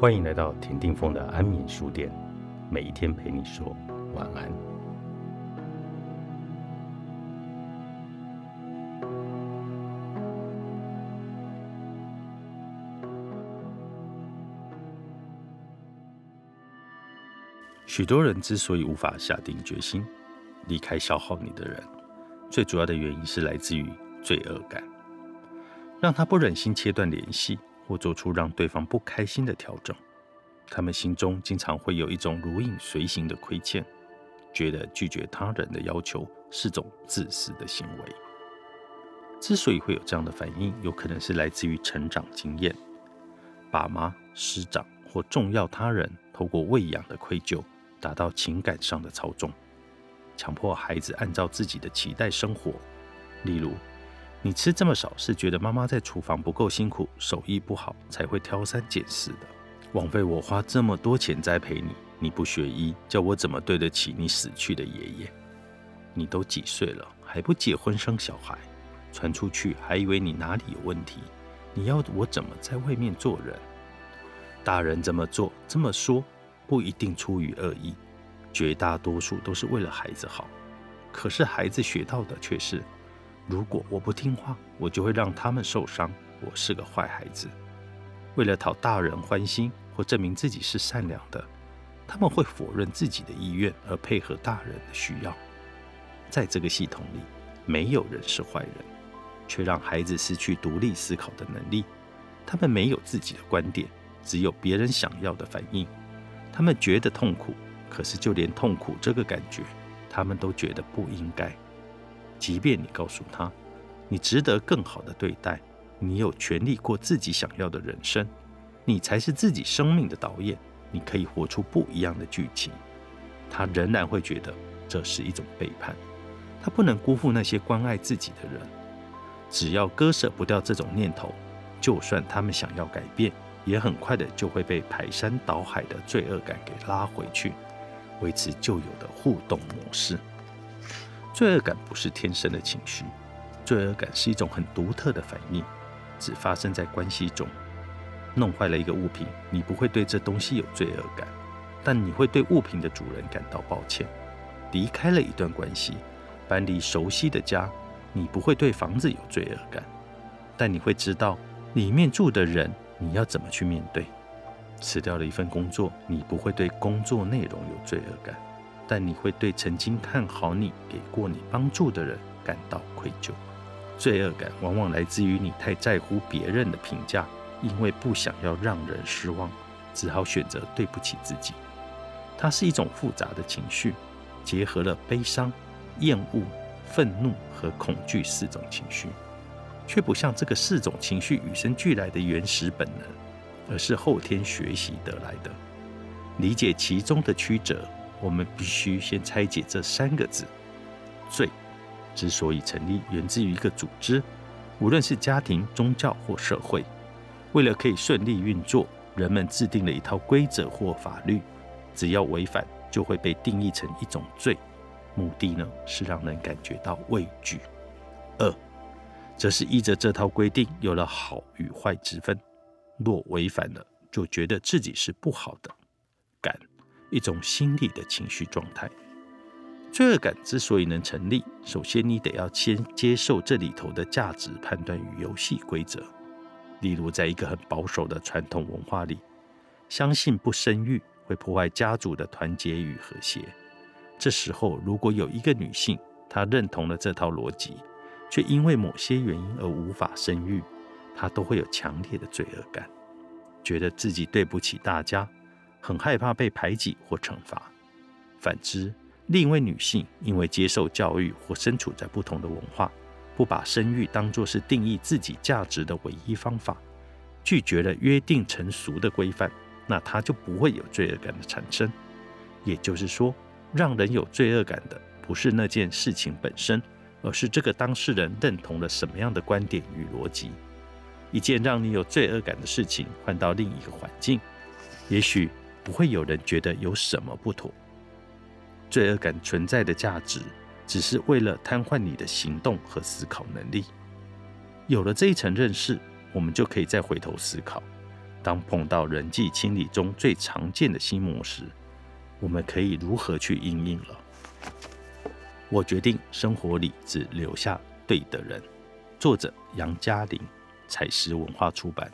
欢迎来到田定峰的安眠书店，每一天陪你说晚安。许多人之所以无法下定决心离开消耗你的人，最主要的原因是来自于罪恶感，让他不忍心切断联系。或做出让对方不开心的调整，他们心中经常会有一种如影随形的亏欠，觉得拒绝他人的要求是种自私的行为。之所以会有这样的反应，有可能是来自于成长经验，爸妈、师长或重要他人透过喂养的愧疚，达到情感上的操纵，强迫孩子按照自己的期待生活，例如。你吃这么少，是觉得妈妈在厨房不够辛苦，手艺不好，才会挑三拣四的，枉费我花这么多钱栽培你。你不学医，叫我怎么对得起你死去的爷爷？你都几岁了，还不结婚生小孩？传出去还以为你哪里有问题？你要我怎么在外面做人？大人这么做这么说，不一定出于恶意，绝大多数都是为了孩子好。可是孩子学到的却是。如果我不听话，我就会让他们受伤。我是个坏孩子。为了讨大人欢心或证明自己是善良的，他们会否认自己的意愿而配合大人的需要。在这个系统里，没有人是坏人，却让孩子失去独立思考的能力。他们没有自己的观点，只有别人想要的反应。他们觉得痛苦，可是就连痛苦这个感觉，他们都觉得不应该。即便你告诉他，你值得更好的对待，你有权利过自己想要的人生，你才是自己生命的导演，你可以活出不一样的剧情，他仍然会觉得这是一种背叛，他不能辜负那些关爱自己的人。只要割舍不掉这种念头，就算他们想要改变，也很快的就会被排山倒海的罪恶感给拉回去，维持旧有的互动模式。罪恶感不是天生的情绪，罪恶感是一种很独特的反应，只发生在关系中。弄坏了一个物品，你不会对这东西有罪恶感，但你会对物品的主人感到抱歉。离开了一段关系，搬离熟悉的家，你不会对房子有罪恶感，但你会知道里面住的人你要怎么去面对。辞掉了一份工作，你不会对工作内容有罪恶感。但你会对曾经看好你、给过你帮助的人感到愧疚，罪恶感往往来自于你太在乎别人的评价，因为不想要让人失望，只好选择对不起自己。它是一种复杂的情绪，结合了悲伤、厌恶、愤怒和恐惧四种情绪，却不像这个四种情绪与生俱来的原始本能，而是后天学习得来的。理解其中的曲折。我们必须先拆解这三个字：罪。之所以成立，源自于一个组织，无论是家庭、宗教或社会。为了可以顺利运作，人们制定了一套规则或法律，只要违反，就会被定义成一种罪。目的呢，是让人感觉到畏惧。二，则是依着这套规定，有了好与坏之分。若违反了，就觉得自己是不好的。感。一种心理的情绪状态，罪恶感之所以能成立，首先你得要先接受这里头的价值判断与游戏规则。例如，在一个很保守的传统文化里，相信不生育会破坏家族的团结与和谐。这时候，如果有一个女性，她认同了这套逻辑，却因为某些原因而无法生育，她都会有强烈的罪恶感，觉得自己对不起大家。很害怕被排挤或惩罚。反之，另一位女性因为接受教育或身处在不同的文化，不把生育当作是定义自己价值的唯一方法，拒绝了约定成俗的规范，那她就不会有罪恶感的产生。也就是说，让人有罪恶感的不是那件事情本身，而是这个当事人认同了什么样的观点与逻辑。一件让你有罪恶感的事情换到另一个环境，也许。不会有人觉得有什么不妥，罪恶感存在的价值只是为了瘫痪你的行动和思考能力。有了这一层认识，我们就可以再回头思考。当碰到人际清理中最常见的心魔时，我们可以如何去应应了？我决定生活里只留下对的人。作者：杨嘉玲，采石文化出版。